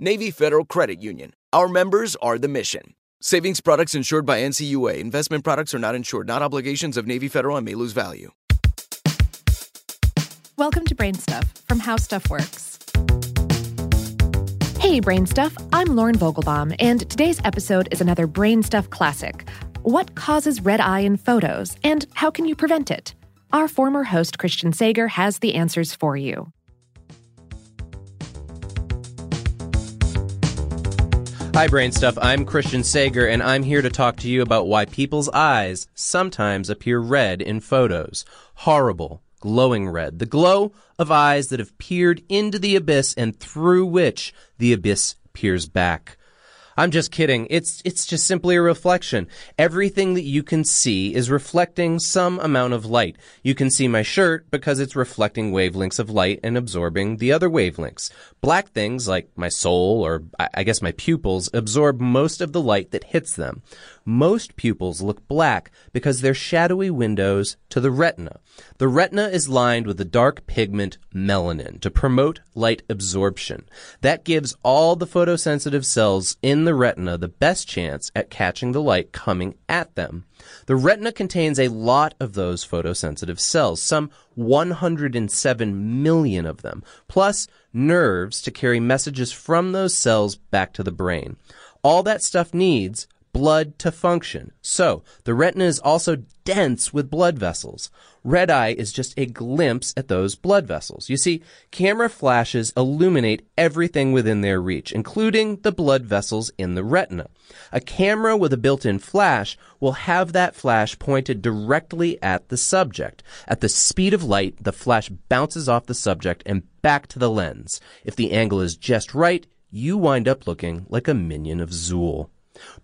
Navy Federal Credit Union. Our members are the mission. Savings products insured by NCUA. Investment products are not insured, not obligations of Navy Federal and may lose value. Welcome to Brain Stuff from How Stuff Works. Hey, Brain Stuff, I'm Lauren Vogelbaum, and today's episode is another Brain Stuff classic. What causes red eye in photos, and how can you prevent it? Our former host, Christian Sager, has the answers for you. Hi, Brain Stuff. I'm Christian Sager, and I'm here to talk to you about why people's eyes sometimes appear red in photos. Horrible, glowing red. The glow of eyes that have peered into the abyss and through which the abyss peers back. I'm just kidding. It's, it's just simply a reflection. Everything that you can see is reflecting some amount of light. You can see my shirt because it's reflecting wavelengths of light and absorbing the other wavelengths. Black things like my soul or I guess my pupils absorb most of the light that hits them. Most pupils look black because they're shadowy windows to the retina. The retina is lined with the dark pigment melanin to promote light absorption. That gives all the photosensitive cells in the retina the best chance at catching the light coming at them. The retina contains a lot of those photosensitive cells, some 107 million of them, plus nerves to carry messages from those cells back to the brain. All that stuff needs blood to function. So, the retina is also dense with blood vessels. Red eye is just a glimpse at those blood vessels. You see, camera flashes illuminate everything within their reach, including the blood vessels in the retina. A camera with a built-in flash will have that flash pointed directly at the subject. At the speed of light, the flash bounces off the subject and back to the lens. If the angle is just right, you wind up looking like a minion of Zuul.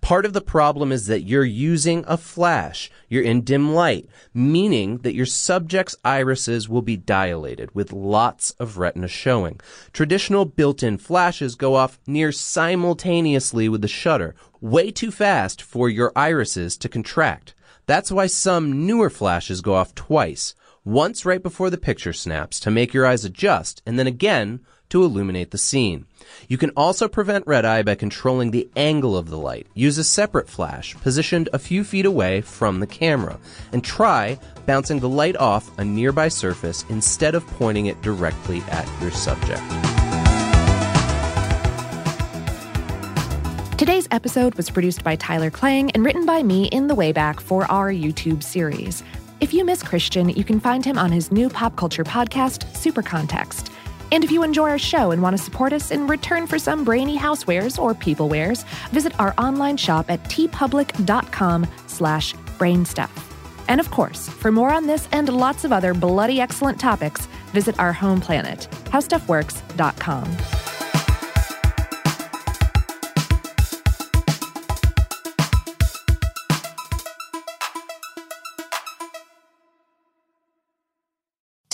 Part of the problem is that you're using a flash. You're in dim light, meaning that your subject's irises will be dilated with lots of retina showing. Traditional built-in flashes go off near simultaneously with the shutter, way too fast for your irises to contract. That's why some newer flashes go off twice. Once right before the picture snaps to make your eyes adjust, and then again to illuminate the scene. You can also prevent red eye by controlling the angle of the light. Use a separate flash positioned a few feet away from the camera and try bouncing the light off a nearby surface instead of pointing it directly at your subject. Today's episode was produced by Tyler Klang and written by me in the Wayback for our YouTube series. If you miss Christian, you can find him on his new pop culture podcast, Super Context. And if you enjoy our show and want to support us in return for some brainy housewares or peoplewares, visit our online shop at teepublic.com slash brainstuff. And of course, for more on this and lots of other bloody excellent topics, visit our home planet, howstuffworks.com.